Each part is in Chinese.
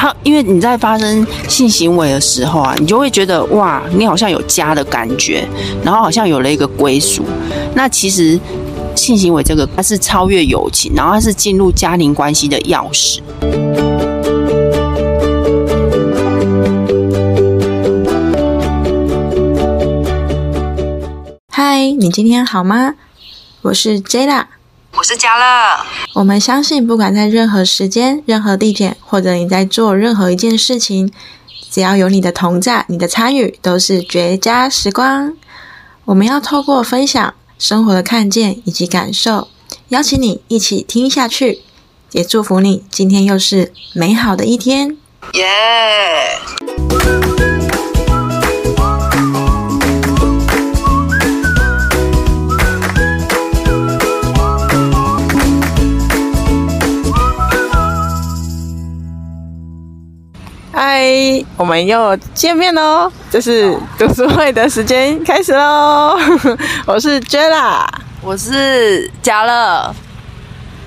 他因为你在发生性行为的时候啊，你就会觉得哇，你好像有家的感觉，然后好像有了一个归属。那其实性行为这个，它是超越友情，然后它是进入家庭关系的钥匙。嗨，你今天好吗？我是 J 啦，我是嘉乐。我们相信，不管在任何时间、任何地点，或者你在做任何一件事情，只要有你的同在、你的参与，都是绝佳时光。我们要透过分享生活的看见以及感受，邀请你一起听下去，也祝福你今天又是美好的一天。耶！我们又见面喽！这是读书会的时间开始喽。我是 Jella，我是嘉乐。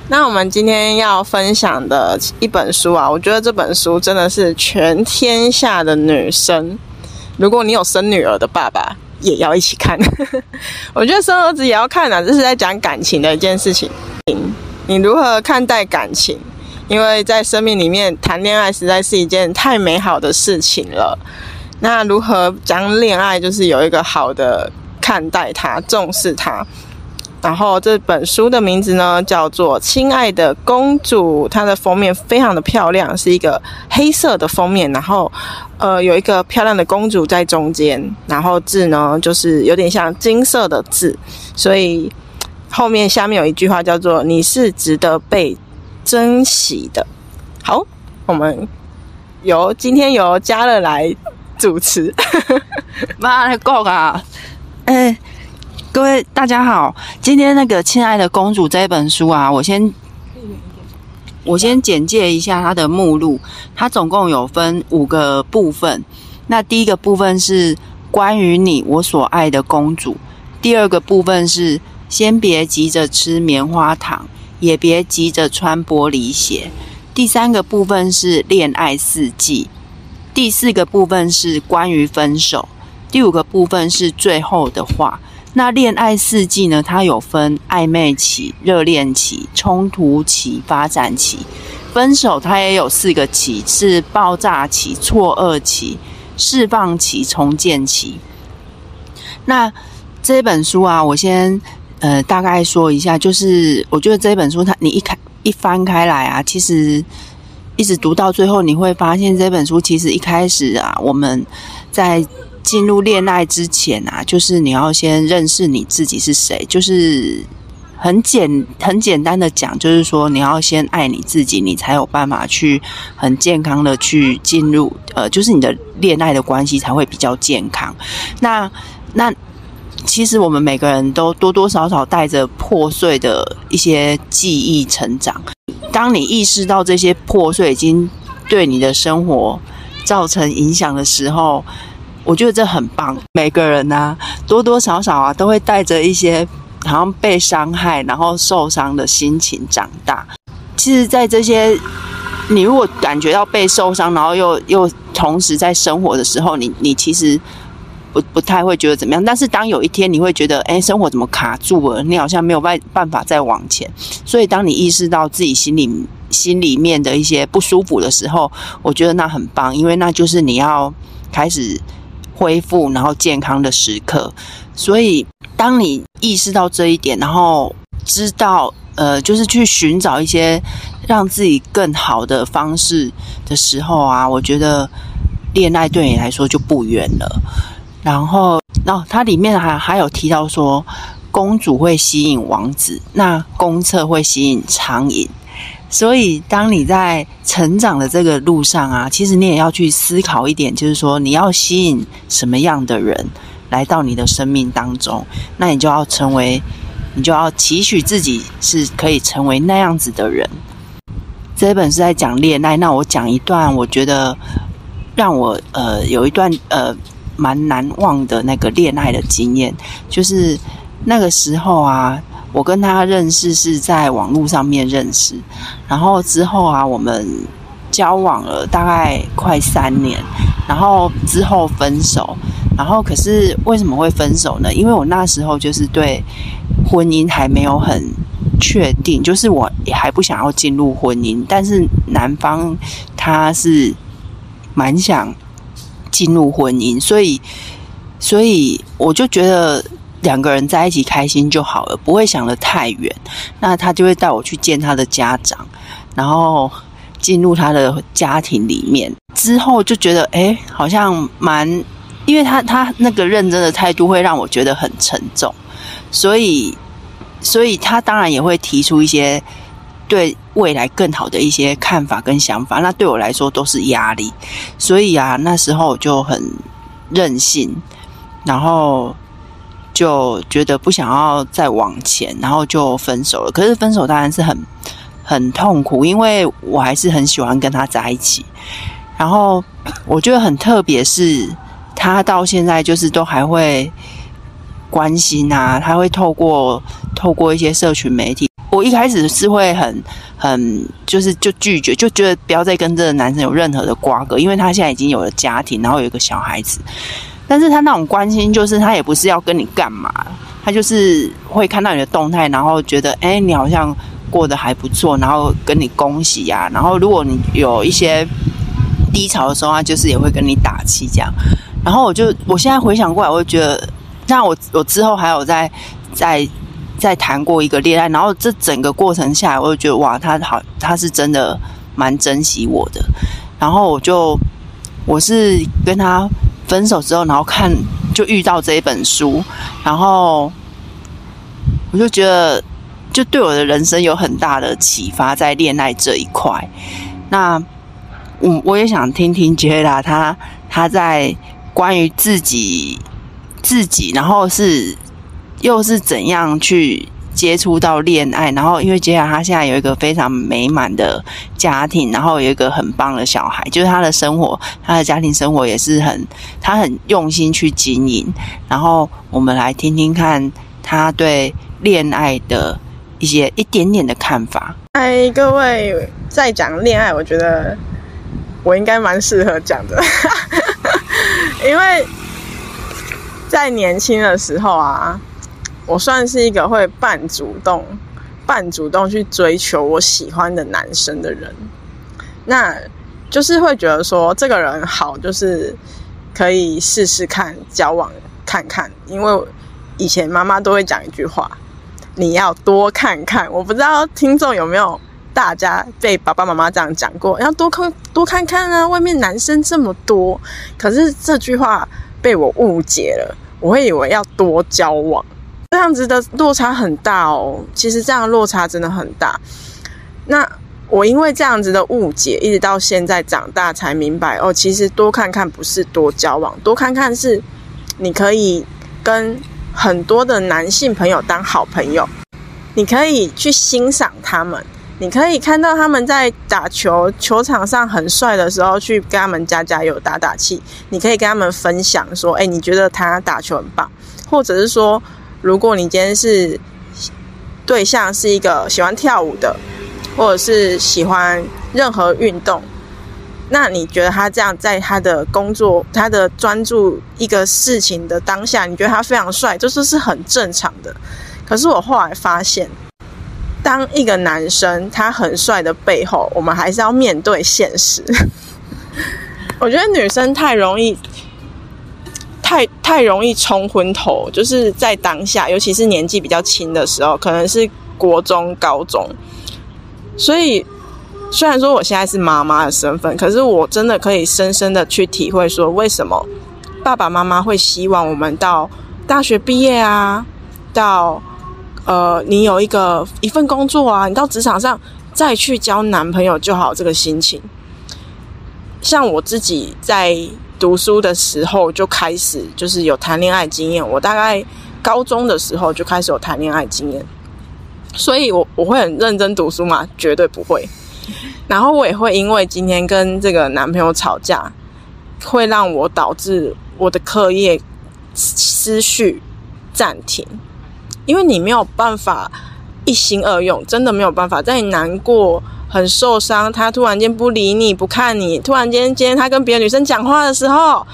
那我们今天要分享的一本书啊，我觉得这本书真的是全天下的女生，如果你有生女儿的爸爸，也要一起看。我觉得生儿子也要看啊，这是在讲感情的一件事情。你如何看待感情？因为在生命里面谈恋爱实在是一件太美好的事情了。那如何将恋爱就是有一个好的看待它、重视它？然后这本书的名字呢叫做《亲爱的公主》，它的封面非常的漂亮，是一个黑色的封面，然后呃有一个漂亮的公主在中间，然后字呢就是有点像金色的字，所以后面下面有一句话叫做“你是值得被”。珍惜的，好，我们由今天由嘉乐来主持。妈的够啊！哎，各位大家好，今天那个《亲爱的公主》这本书啊，我先我先简介一下它的目录。它总共有分五个部分。那第一个部分是关于你，我所爱的公主。第二个部分是先别急着吃棉花糖。也别急着穿玻璃鞋。第三个部分是恋爱四季，第四个部分是关于分手，第五个部分是最后的话。那恋爱四季呢？它有分暧昧期、热恋期、冲突期、发展期。分手它也有四个期，是爆炸期、错愕期、释放期、重建期。那这本书啊，我先。呃，大概说一下，就是我觉得这本书，它你一开一翻开来啊，其实一直读到最后，你会发现这本书其实一开始啊，我们在进入恋爱之前啊，就是你要先认识你自己是谁，就是很简很简单的讲，就是说你要先爱你自己，你才有办法去很健康的去进入，呃，就是你的恋爱的关系才会比较健康。那那。其实我们每个人都多多少少带着破碎的一些记忆成长。当你意识到这些破碎已经对你的生活造成影响的时候，我觉得这很棒。每个人呢，多多少少啊，都会带着一些好像被伤害然后受伤的心情长大。其实，在这些你如果感觉到被受伤，然后又又同时在生活的时候，你你其实。不不太会觉得怎么样，但是当有一天你会觉得，哎，生活怎么卡住了？你好像没有办办法再往前。所以当你意识到自己心里心里面的一些不舒服的时候，我觉得那很棒，因为那就是你要开始恢复然后健康的时刻。所以当你意识到这一点，然后知道呃，就是去寻找一些让自己更好的方式的时候啊，我觉得恋爱对你来说就不远了。然后，哦，它里面还还有提到说，公主会吸引王子，那公厕会吸引苍蝇。所以，当你在成长的这个路上啊，其实你也要去思考一点，就是说，你要吸引什么样的人来到你的生命当中，那你就要成为，你就要期许自己是可以成为那样子的人。这本是在讲恋爱，那我讲一段，我觉得让我呃有一段呃。蛮难忘的那个恋爱的经验，就是那个时候啊，我跟他认识是在网络上面认识，然后之后啊，我们交往了大概快三年，然后之后分手，然后可是为什么会分手呢？因为我那时候就是对婚姻还没有很确定，就是我也还不想要进入婚姻，但是男方他是蛮想进入婚姻，所以所以我就觉得两个人在一起开心就好了，不会想得太远。那他就会带我去见他的家长，然后进入他的家庭里面。之后就觉得，哎，好像蛮，因为他他那个认真的态度会让我觉得很沉重，所以所以他当然也会提出一些对未来更好的一些看法跟想法。那对我来说都是压力，所以啊，那时候我就很任性，然后。就觉得不想要再往前，然后就分手了。可是分手当然是很很痛苦，因为我还是很喜欢跟他在一起。然后我觉得很特别，是他到现在就是都还会关心啊，他会透过透过一些社群媒体。我一开始是会很很就是就拒绝，就觉得不要再跟这个男生有任何的瓜葛，因为他现在已经有了家庭，然后有一个小孩子。但是他那种关心，就是他也不是要跟你干嘛，他就是会看到你的动态，然后觉得，哎，你好像过得还不错，然后跟你恭喜呀。然后如果你有一些低潮的时候，他就是也会跟你打气这样。然后我就我现在回想过来，我就觉得，那我我之后还有在在在谈过一个恋爱，然后这整个过程下来，我就觉得哇，他好，他是真的蛮珍惜我的。然后我就我是跟他。分手之后，然后看就遇到这一本书，然后我就觉得，就对我的人生有很大的启发，在恋爱这一块。那我我也想听听杰拉他他在关于自己自己，然后是又是怎样去。接触到恋爱，然后因为杰雅他现在有一个非常美满的家庭，然后有一个很棒的小孩，就是他的生活，他的家庭生活也是很他很用心去经营。然后我们来听听看他对恋爱的一些一点点的看法。嗨，各位在讲恋爱，我觉得我应该蛮适合讲的，因为在年轻的时候啊。我算是一个会半主动、半主动去追求我喜欢的男生的人，那就是会觉得说这个人好，就是可以试试看交往看看。因为以前妈妈都会讲一句话：“你要多看看。”我不知道听众有没有大家被爸爸妈妈这样讲过，要多看多看看啊，外面男生这么多。可是这句话被我误解了，我会以为要多交往。这样子的落差很大哦，其实这样落差真的很大。那我因为这样子的误解，一直到现在长大才明白哦，其实多看看不是多交往，多看看是你可以跟很多的男性朋友当好朋友，你可以去欣赏他们，你可以看到他们在打球球场上很帅的时候，去跟他们加加油打打气，你可以跟他们分享说，哎，你觉得他打球很棒，或者是说。如果你今天是对象是一个喜欢跳舞的，或者是喜欢任何运动，那你觉得他这样在他的工作、他的专注一个事情的当下，你觉得他非常帅，这是是很正常的。可是我后来发现，当一个男生他很帅的背后，我们还是要面对现实。我觉得女生太容易。太太容易冲昏头，就是在当下，尤其是年纪比较轻的时候，可能是国中、高中。所以，虽然说我现在是妈妈的身份，可是我真的可以深深的去体会，说为什么爸爸妈妈会希望我们到大学毕业啊，到呃，你有一个一份工作啊，你到职场上再去交男朋友就好，这个心情。像我自己在。读书的时候就开始就是有谈恋爱经验，我大概高中的时候就开始有谈恋爱经验，所以我我会很认真读书吗？绝对不会。然后我也会因为今天跟这个男朋友吵架，会让我导致我的课业思绪暂停，因为你没有办法一心二用，真的没有办法在你难过。很受伤，他突然间不理你不看你，突然间今天他跟别的女生讲话的时候，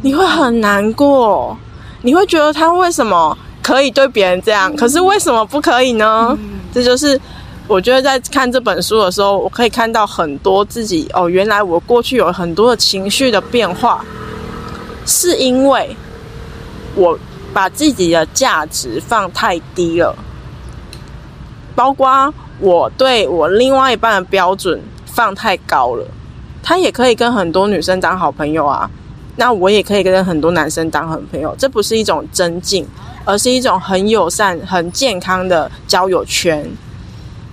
你会很难过，你会觉得他为什么可以对别人这样，可是为什么不可以呢？这就是我觉得在看这本书的时候，我可以看到很多自己哦，原来我过去有很多的情绪的变化，是因为我把自己的价值放太低了。包括我对我另外一半的标准放太高了，他也可以跟很多女生当好朋友啊，那我也可以跟很多男生当好朋友，这不是一种增进，而是一种很友善、很健康的交友圈。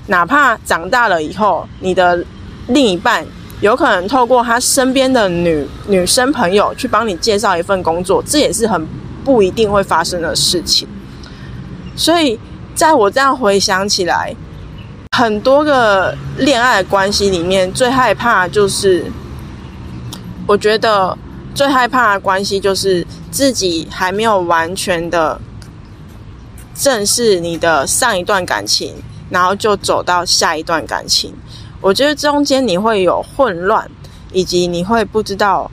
哪怕长大了以后，你的另一半有可能透过他身边的女女生朋友去帮你介绍一份工作，这也是很不一定会发生的事情。所以。在我这样回想起来，很多个恋爱关系里面，最害怕就是，我觉得最害怕的关系就是自己还没有完全的正视你的上一段感情，然后就走到下一段感情。我觉得中间你会有混乱，以及你会不知道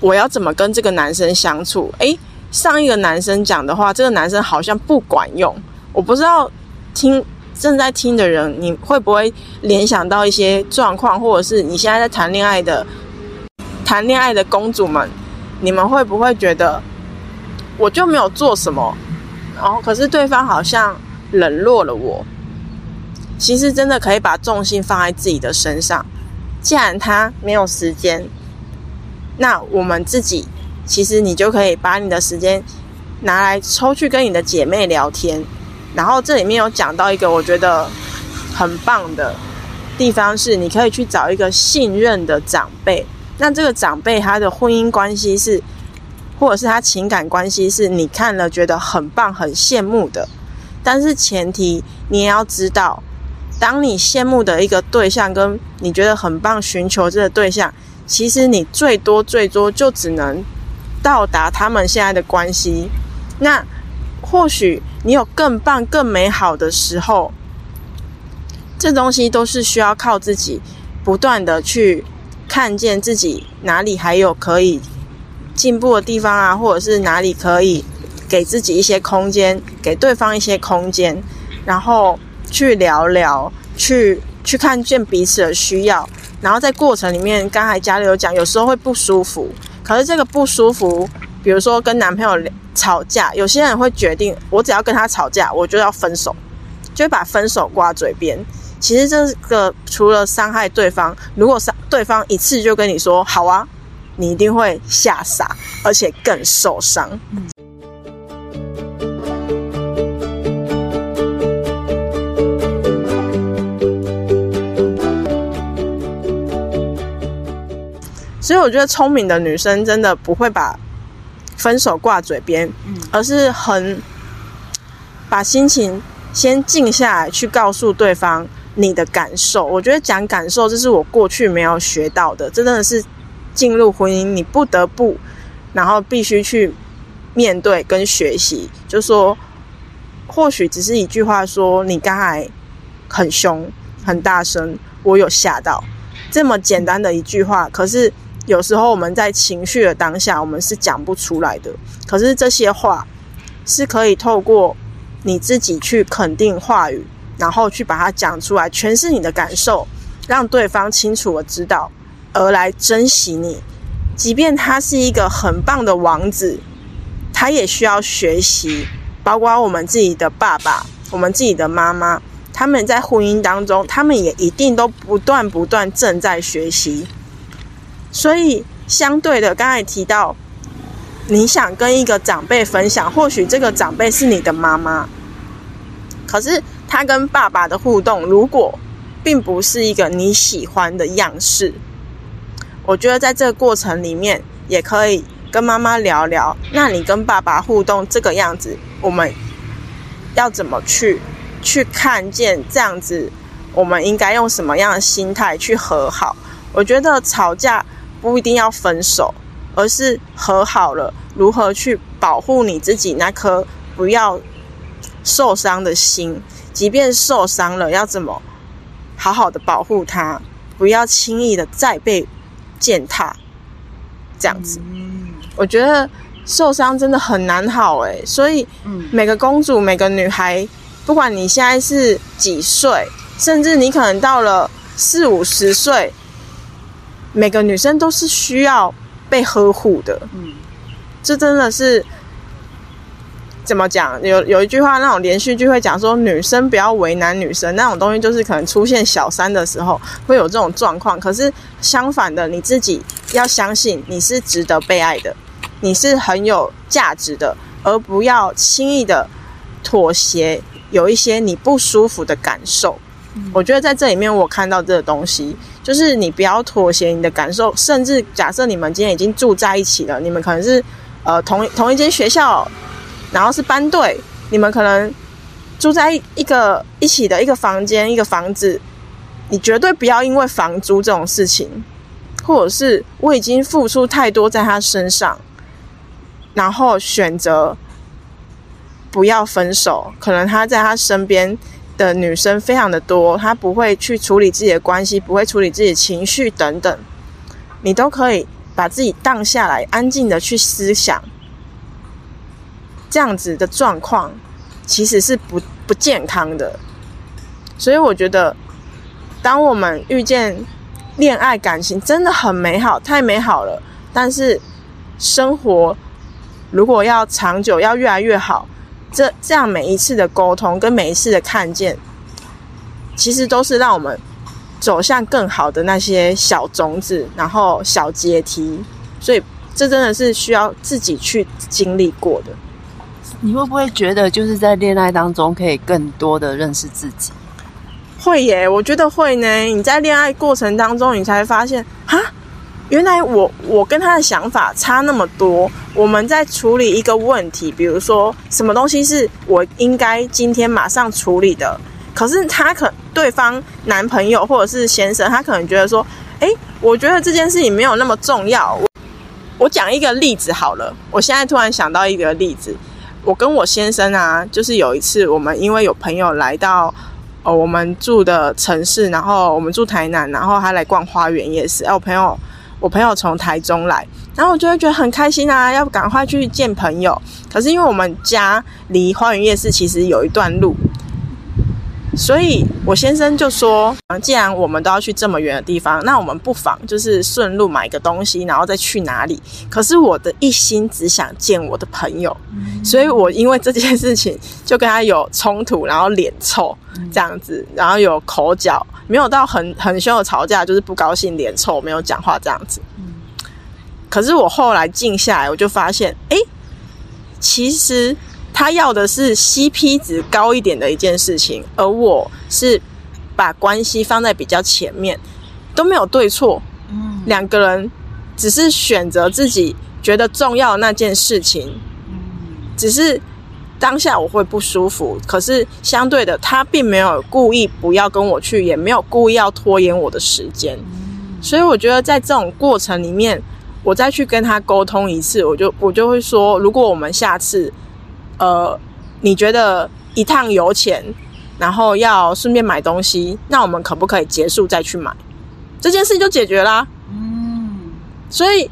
我要怎么跟这个男生相处。诶，上一个男生讲的话，这个男生好像不管用。我不知道听正在听的人，你会不会联想到一些状况，或者是你现在在谈恋爱的谈恋爱的公主们，你们会不会觉得我就没有做什么，然后可是对方好像冷落了我？其实真的可以把重心放在自己的身上。既然他没有时间，那我们自己其实你就可以把你的时间拿来抽去跟你的姐妹聊天。然后这里面有讲到一个我觉得很棒的地方是，你可以去找一个信任的长辈。那这个长辈他的婚姻关系是，或者是他情感关系是你看了觉得很棒、很羡慕的。但是前提你也要知道，当你羡慕的一个对象跟你觉得很棒、寻求这个对象，其实你最多最多就只能到达他们现在的关系。那或许。你有更棒、更美好的时候，这东西都是需要靠自己不断的去看见自己哪里还有可以进步的地方啊，或者是哪里可以给自己一些空间，给对方一些空间，然后去聊聊，去去看见彼此的需要，然后在过程里面，刚才家里有讲，有时候会不舒服，可是这个不舒服，比如说跟男朋友。吵架，有些人会决定，我只要跟他吵架，我就要分手，就会把分手挂嘴边。其实这个除了伤害对方，如果伤对方一次就跟你说好啊，你一定会吓傻，而且更受伤。所以我觉得聪明的女生真的不会把。分手挂嘴边，而是很把心情先静下来，去告诉对方你的感受。我觉得讲感受，这是我过去没有学到的，这真的是进入婚姻你不得不，然后必须去面对跟学习。就说，或许只是一句话，说你刚才很凶、很大声，我有吓到，这么简单的一句话，可是。有时候我们在情绪的当下，我们是讲不出来的。可是这些话是可以透过你自己去肯定话语，然后去把它讲出来，诠释你的感受，让对方清楚的知道，而来珍惜你。即便他是一个很棒的王子，他也需要学习。包括我们自己的爸爸，我们自己的妈妈，他们在婚姻当中，他们也一定都不断不断正在学习。所以，相对的，刚才提到，你想跟一个长辈分享，或许这个长辈是你的妈妈，可是他跟爸爸的互动，如果并不是一个你喜欢的样式，我觉得在这个过程里面，也可以跟妈妈聊聊。那你跟爸爸互动这个样子，我们要怎么去去看见这样子？我们应该用什么样的心态去和好？我觉得吵架。不一定要分手，而是和好了，如何去保护你自己那颗不要受伤的心？即便受伤了，要怎么好好的保护它，不要轻易的再被践踏，这样子。我觉得受伤真的很难好诶，所以每个公主、每个女孩，不管你现在是几岁，甚至你可能到了四五十岁，每个女生都是需要被呵护的。嗯，这真的是。怎么讲？有有一句话，那种连续剧会讲说，女生不要为难女生，那种东西就是可能出现小三的时候会有这种状况。可是相反的，你自己要相信你是值得被爱的，你是很有价值的，而不要轻易的妥协，有一些你不舒服的感受。我觉得在这里面，我看到这个东西，就是你不要妥协你的感受，甚至假设你们今天已经住在一起了，你们可能是呃同同一间学校。然后是班队，你们可能住在一个一起的一个房间、一个房子，你绝对不要因为房租这种事情，或者是我已经付出太多在他身上，然后选择不要分手。可能他在他身边的女生非常的多，她不会去处理自己的关系，不会处理自己的情绪等等，你都可以把自己荡下来，安静的去思想。这样子的状况其实是不不健康的，所以我觉得，当我们遇见恋爱感情真的很美好，太美好了。但是生活如果要长久，要越来越好，这这样每一次的沟通跟每一次的看见，其实都是让我们走向更好的那些小种子，然后小阶梯。所以这真的是需要自己去经历过的。你会不会觉得就是在恋爱当中可以更多的认识自己？会耶，我觉得会呢。你在恋爱过程当中，你才发现啊，原来我我跟他的想法差那么多。我们在处理一个问题，比如说什么东西是我应该今天马上处理的，可是他可对方男朋友或者是先生，他可能觉得说，哎，我觉得这件事情没有那么重要。我我讲一个例子好了，我现在突然想到一个例子。我跟我先生啊，就是有一次，我们因为有朋友来到呃我们住的城市，然后我们住台南，然后他来逛花园夜市。哎，我朋友，我朋友从台中来，然后我就会觉得很开心啊，要赶快去见朋友。可是因为我们家离花园夜市其实有一段路。所以我先生就说：“既然我们都要去这么远的地方，那我们不妨就是顺路买个东西，然后再去哪里。”可是我的一心只想见我的朋友，所以我因为这件事情就跟他有冲突，然后脸臭这样子，然后有口角，没有到很很凶的吵架，就是不高兴脸臭，没有讲话这样子。可是我后来静下来，我就发现，哎，其实。他要的是 CP 值高一点的一件事情，而我是把关系放在比较前面，都没有对错。嗯，两个人只是选择自己觉得重要的那件事情。嗯，只是当下我会不舒服，可是相对的，他并没有故意不要跟我去，也没有故意要拖延我的时间。所以我觉得在这种过程里面，我再去跟他沟通一次，我就我就会说，如果我们下次。呃，你觉得一趟油钱，然后要顺便买东西，那我们可不可以结束再去买？这件事就解决啦。嗯，所以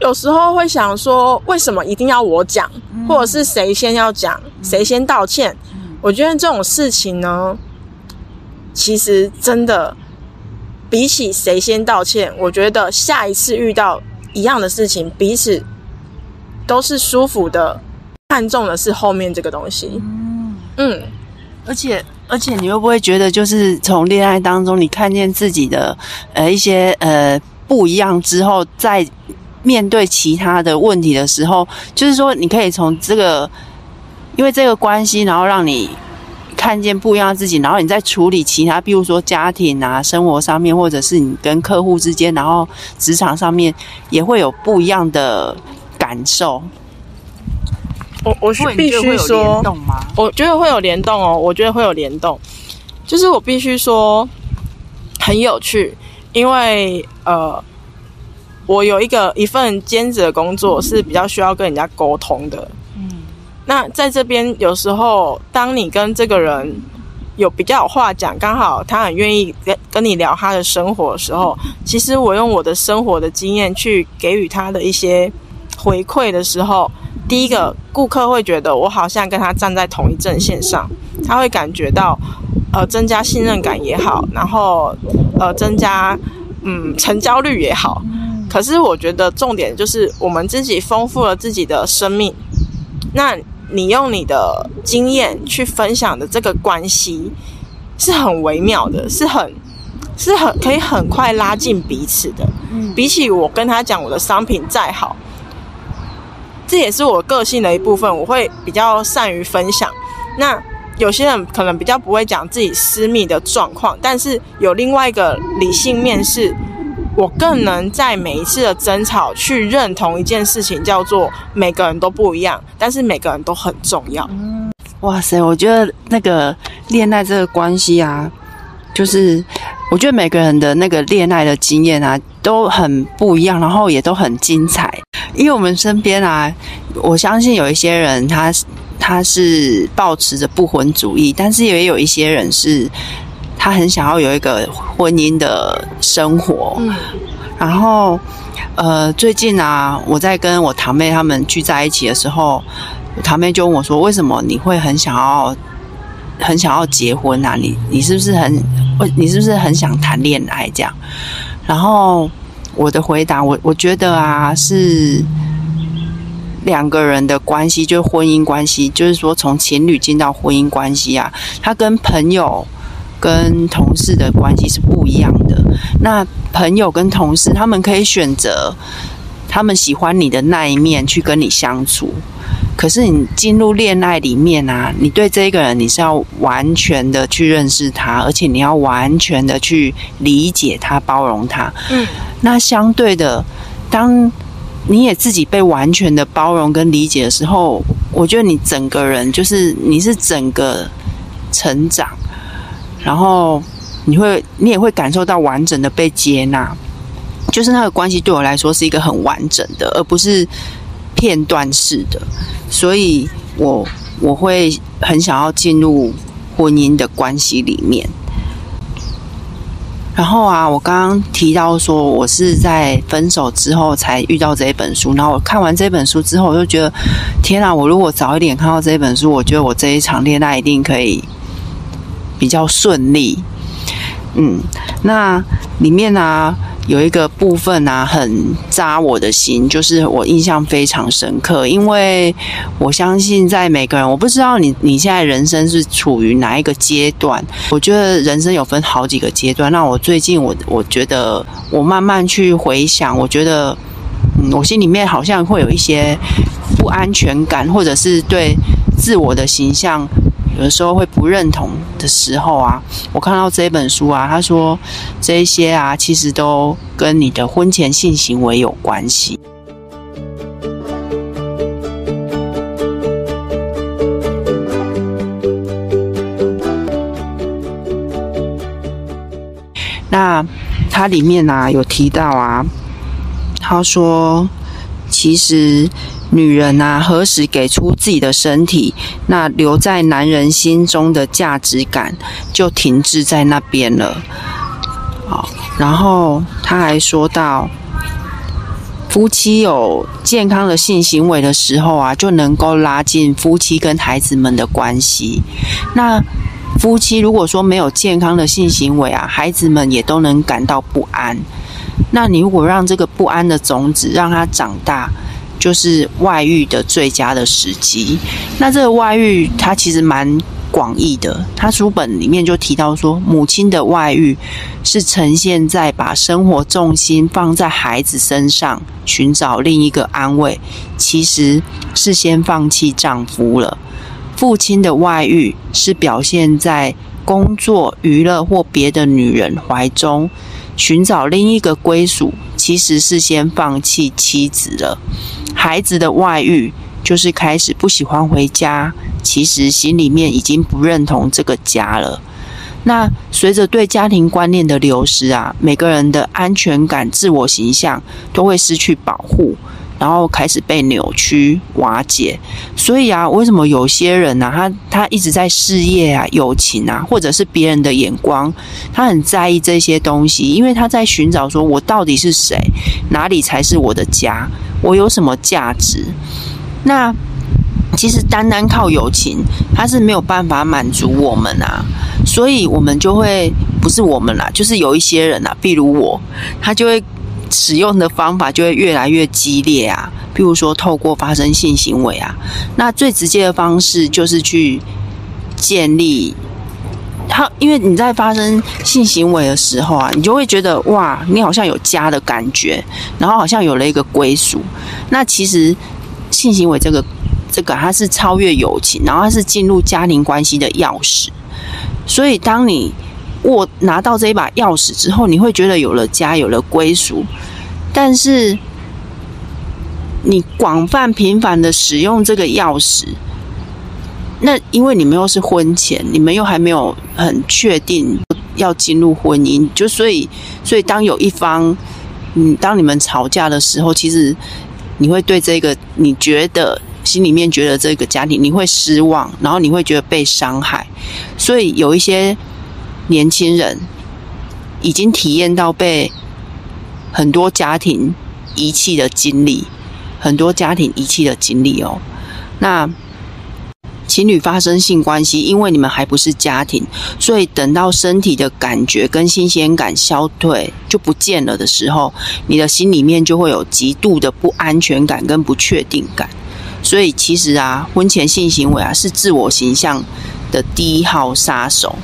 有时候会想说，为什么一定要我讲，或者是谁先要讲，谁先道歉？我觉得这种事情呢，其实真的比起谁先道歉，我觉得下一次遇到一样的事情，彼此。都是舒服的，看重的是后面这个东西。嗯嗯，而且而且，你会不会觉得，就是从恋爱当中，你看见自己的呃一些呃不一样之后，在面对其他的问题的时候，就是说，你可以从这个，因为这个关系，然后让你看见不一样的自己，然后你在处理其他，比如说家庭啊、生活上面，或者是你跟客户之间，然后职场上面，也会有不一样的。感受，我我是必须说，我觉得会有联动哦，我觉得会有联动，就是我必须说很有趣，因为呃，我有一个一份兼职的工作是比较需要跟人家沟通的，嗯，那在这边有时候，当你跟这个人有比较有话讲，刚好他很愿意跟跟你聊他的生活的时候，其实我用我的生活的经验去给予他的一些回馈的时候，第一个顾客会觉得我好像跟他站在同一阵线上，他会感觉到呃增加信任感也好，然后呃增加嗯成交率也好。可是我觉得重点就是我们自己丰富了自己的生命，那你用你的经验去分享的这个关系是很微妙的，是很是很可以很快拉近彼此的。比起我跟他讲我的商品再好，这也是我个性的一部分，我会比较善于分享。那有些人可能比较不会讲自己私密的状况，但是有另外一个理性面是。我更能在每一次的争吵去认同一件事情，叫做每个人都不一样，但是每个人都很重要。哇塞，我觉得那个恋爱这个关系啊，就是我觉得每个人的那个恋爱的经验啊，都很不一样，然后也都很精彩。因为我们身边啊，我相信有一些人他他是抱持着不婚主义，但是也有一些人是。他很想要有一个婚姻的生活，嗯，然后，呃，最近啊，我在跟我堂妹他们聚在一起的时候，堂妹就问我说：“为什么你会很想要，很想要结婚啊？你你是不是很，你是不是很想谈恋爱这样？”然后我的回答，我我觉得啊，是两个人的关系，就是婚姻关系，就是说从情侣进到婚姻关系啊，他跟朋友。跟同事的关系是不一样的。那朋友跟同事，他们可以选择他们喜欢你的那一面去跟你相处。可是你进入恋爱里面啊，你对这个人你是要完全的去认识他，而且你要完全的去理解他、包容他。嗯。那相对的，当你也自己被完全的包容跟理解的时候，我觉得你整个人就是你是整个成长。然后你会，你也会感受到完整的被接纳，就是那个关系对我来说是一个很完整的，而不是片段式的。所以，我我会很想要进入婚姻的关系里面。然后啊，我刚刚提到说，我是在分手之后才遇到这一本书。然后我看完这本书之后，我就觉得，天啊！我如果早一点看到这本书，我觉得我这一场恋爱一定可以。比较顺利，嗯，那里面呢有一个部分呢很扎我的心，就是我印象非常深刻，因为我相信在每个人，我不知道你你现在人生是处于哪一个阶段，我觉得人生有分好几个阶段。那我最近我我觉得我慢慢去回想，我觉得嗯，我心里面好像会有一些不安全感，或者是对自我的形象。有的时候会不认同的时候啊，我看到这本书啊，他说这些啊，其实都跟你的婚前性行为有关系。那它里面呢有提到啊，他说其实。女人啊，何时给出自己的身体，那留在男人心中的价值感就停滞在那边了。好，然后他还说到，夫妻有健康的性行为的时候啊，就能够拉近夫妻跟孩子们的关系。那夫妻如果说没有健康的性行为啊，孩子们也都能感到不安。那你如果让这个不安的种子让它长大。就是外遇的最佳的时机。那这个外遇，它其实蛮广义的。他书本里面就提到说，母亲的外遇是呈现在把生活重心放在孩子身上，寻找另一个安慰，其实是先放弃丈夫了。父亲的外遇是表现在工作、娱乐或别的女人怀中，寻找另一个归属，其实是先放弃妻子了。孩子的外遇就是开始不喜欢回家，其实心里面已经不认同这个家了。那随着对家庭观念的流失啊，每个人的安全感、自我形象都会失去保护，然后开始被扭曲瓦解。所以啊，为什么有些人呢、他他一直在事业啊、友情啊，或者是别人的眼光，他很在意这些东西，因为他在寻找说我到底是谁，哪里才是我的家，我有什么价值？那其实单单靠友情，它是没有办法满足我们啊，所以我们就会不是我们啦，就是有一些人啊，比如我，他就会使用的方法就会越来越激烈啊，譬如说透过发生性行为啊，那最直接的方式就是去建立。他，因为你在发生性行为的时候啊，你就会觉得哇，你好像有家的感觉，然后好像有了一个归属。那其实性行为这个这个，它是超越友情，然后它是进入家庭关系的钥匙。所以，当你握拿到这一把钥匙之后，你会觉得有了家，有了归属。但是，你广泛频繁的使用这个钥匙，那因为你们又是婚前，你们又还没有很确定要进入婚姻，就所以，所以当有一方，嗯，当你们吵架的时候，其实你会对这个你觉得心里面觉得这个家庭你会失望，然后你会觉得被伤害，所以有一些年轻人已经体验到被很多家庭遗弃的经历，很多家庭遗弃的经历哦，那。情侣发生性关系，因为你们还不是家庭，所以等到身体的感觉跟新鲜感消退就不见了的时候，你的心里面就会有极度的不安全感跟不确定感。所以其实啊，婚前性行为啊是自我形象的第一号杀手。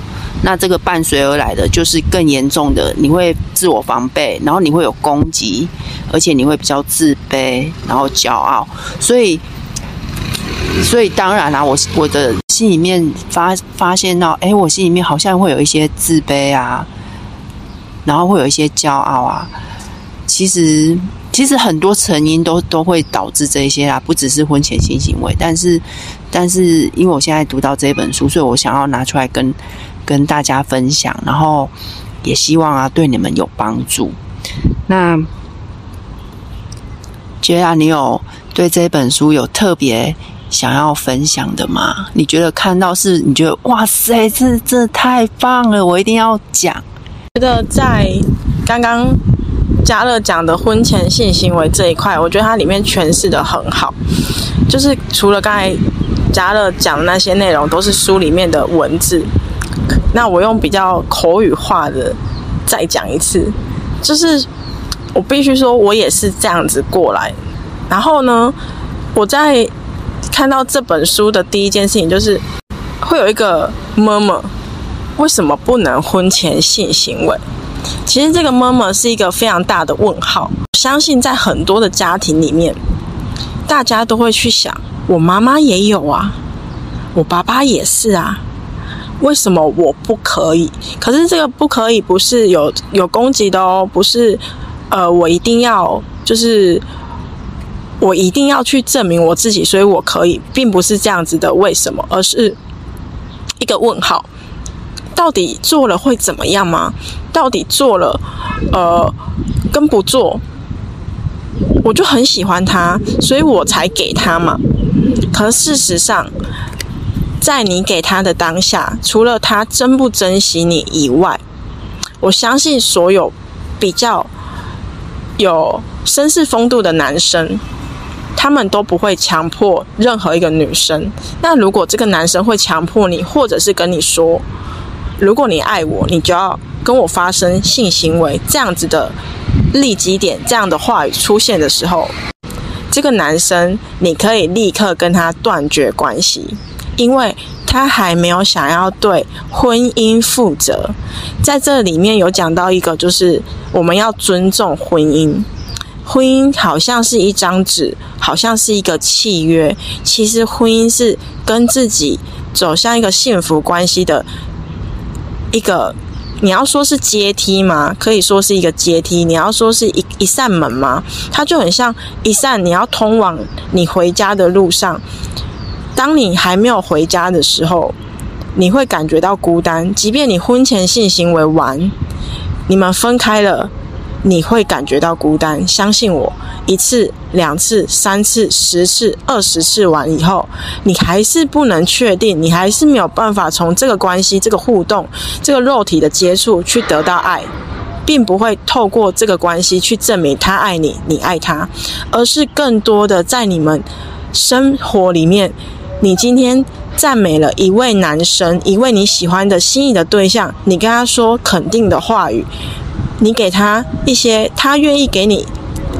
那这个伴随而来的就是更严重的，你会自我防备，然后你会有攻击，而且你会比较自卑，然后骄傲。所以。所以当然啦、我我的心里面发发现到，哎，我心里面好像会有一些自卑啊，然后会有一些骄傲啊。其实其实很多成因都都会导致这些啦，不只是婚前性行为，但是但是因为我现在读到这本书，所以我想要拿出来跟跟大家分享，然后也希望啊对你们有帮助。那觉得你有对这本书有特别？想要分享的吗？你觉得看到是？你觉得哇塞，这这太棒了！我一定要讲。觉得在刚刚嘉乐讲的婚前性行为这一块，我觉得它里面诠释的很好。就是除了刚才嘉乐讲的那些内容，都是书里面的文字。那我用比较口语化的再讲一次，就是我必须说，我也是这样子过来。然后呢，我在。看到这本书的第一件事情就是会有一个妈妈，为什么不能婚前性行为？其实这个妈妈是一个非常大的问号。相信在很多的家庭里面，大家都会去想：我妈妈也有啊，我爸爸也是啊，为什么我不可以？可是这个不可以不是有有攻击的哦，不是呃，我一定要就是。我一定要去证明我自己，所以我可以，并不是这样子的。为什么？而是一个问号。到底做了会怎么样吗？到底做了，呃，跟不做，我就很喜欢他，所以我才给他嘛。可事实上，在你给他的当下，除了他珍不珍惜你以外，我相信所有比较有绅士风度的男生。他们都不会强迫任何一个女生。那如果这个男生会强迫你，或者是跟你说，如果你爱我，你就要跟我发生性行为，这样子的立即点，这样的话语出现的时候，这个男生你可以立刻跟他断绝关系，因为他还没有想要对婚姻负责。在这里面有讲到一个，就是我们要尊重婚姻。婚姻好像是一张纸，好像是一个契约。其实婚姻是跟自己走向一个幸福关系的一个，你要说是阶梯吗？可以说是一个阶梯。你要说是一一扇门吗？它就很像一扇你要通往你回家的路上。当你还没有回家的时候，你会感觉到孤单。即便你婚前性行为完，你们分开了。你会感觉到孤单，相信我，一次、两次、三次、十次、二十次完以后，你还是不能确定，你还是没有办法从这个关系、这个互动、这个肉体的接触去得到爱，并不会透过这个关系去证明他爱你，你爱他，而是更多的在你们生活里面，你今天赞美了一位男生，一位你喜欢的心仪的对象，你跟他说肯定的话语，你给他一些，他愿意给你。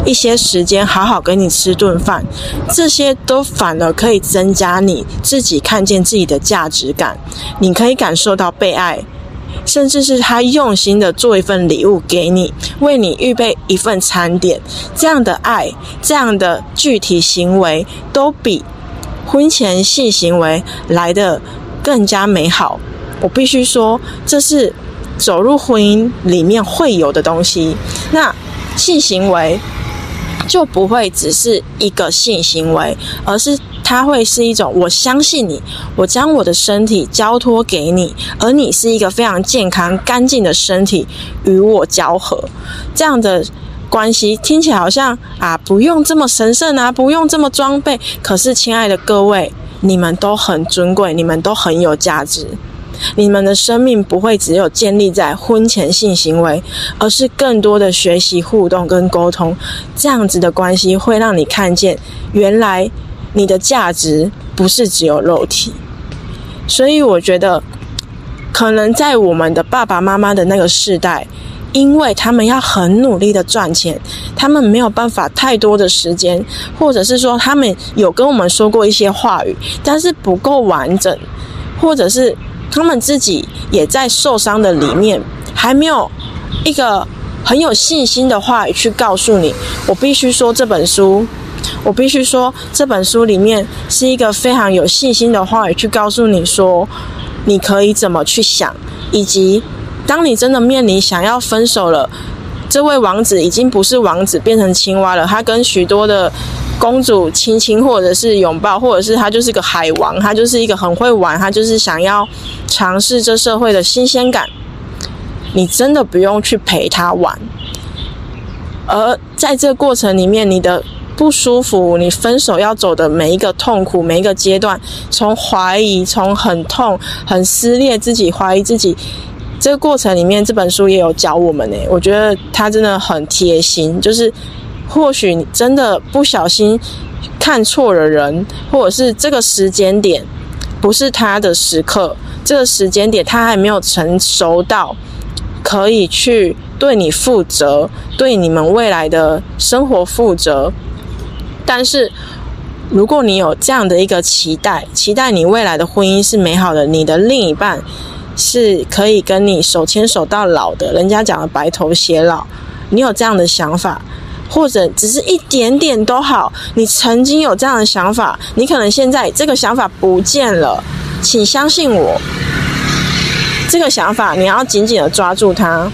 一些时间好好跟你吃顿饭，这些都反而可以增加你自己看见自己的价值感。你可以感受到被爱，甚至是他用心的做一份礼物给你，为你预备一份餐点。这样的爱，这样的具体行为，都比婚前性行为来的更加美好。我必须说，这是走入婚姻里面会有的东西。那性行为。就不会只是一个性行为，而是它会是一种我相信你，我将我的身体交托给你，而你是一个非常健康、干净的身体与我交合，这样的关系听起来好像啊，不用这么神圣啊，不用这么装备。可是，亲爱的各位，你们都很尊贵，你们都很有价值。你们的生命不会只有建立在婚前性行为，而是更多的学习、互动跟沟通，这样子的关系会让你看见，原来你的价值不是只有肉体。所以我觉得，可能在我们的爸爸妈妈的那个世代，因为他们要很努力的赚钱，他们没有办法太多的时间，或者是说他们有跟我们说过一些话语，但是不够完整，或者是。他们自己也在受伤的里面，还没有一个很有信心的话语去告诉你。我必须说这本书，我必须说这本书里面是一个非常有信心的话语，去告诉你说你可以怎么去想，以及当你真的面临想要分手了，这位王子已经不是王子，变成青蛙了。他跟许多的。公主亲亲，或者是拥抱，或者是他就是个海王，他就是一个很会玩，他就是想要尝试这社会的新鲜感。你真的不用去陪他玩，而在这个过程里面，你的不舒服，你分手要走的每一个痛苦，每一个阶段，从怀疑，从很痛、很撕裂自己，怀疑自己，这个过程里面，这本书也有教我们呢。我觉得他真的很贴心，就是。或许真的不小心看错了人，或者是这个时间点不是他的时刻，这个时间点他还没有成熟到可以去对你负责，对你们未来的生活负责。但是，如果你有这样的一个期待，期待你未来的婚姻是美好的，你的另一半是可以跟你手牵手到老的，人家讲的白头偕老，你有这样的想法。或者只是一点点都好，你曾经有这样的想法，你可能现在这个想法不见了，请相信我，这个想法你要紧紧的抓住它，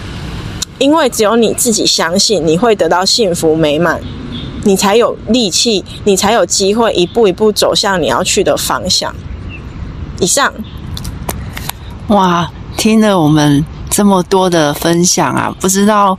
因为只有你自己相信，你会得到幸福美满，你才有力气，你才有机会一步一步走向你要去的方向。以上，哇，听了我们这么多的分享啊，不知道。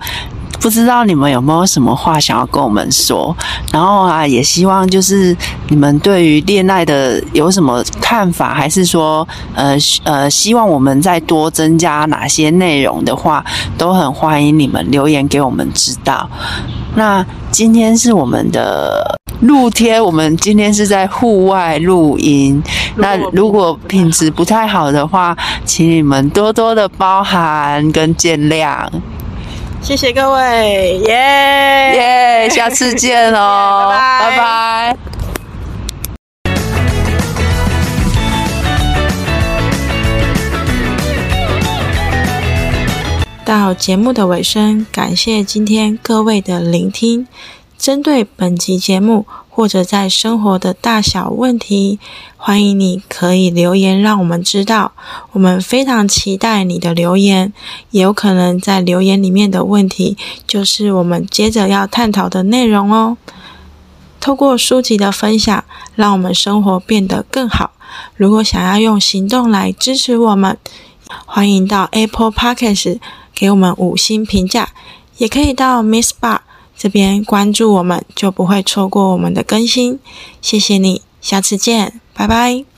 不知道你们有没有什么话想要跟我们说？然后啊，也希望就是你们对于恋爱的有什么看法，还是说呃呃，希望我们再多增加哪些内容的话，都很欢迎你们留言给我们知道。那今天是我们的露天，我们今天是在户外录音。那如果品质不太好的话，请你们多多的包涵跟见谅。谢谢各位，耶耶，下次见哦，拜拜。到节目的尾声，感谢今天各位的聆听。针对本集节目。或者在生活的大小问题，欢迎你可以留言让我们知道，我们非常期待你的留言。也有可能在留言里面的问题，就是我们接着要探讨的内容哦。透过书籍的分享，让我们生活变得更好。如果想要用行动来支持我们，欢迎到 Apple Podcast 给我们五星评价，也可以到 Miss Bar。这边关注我们，就不会错过我们的更新。谢谢你，下次见，拜拜。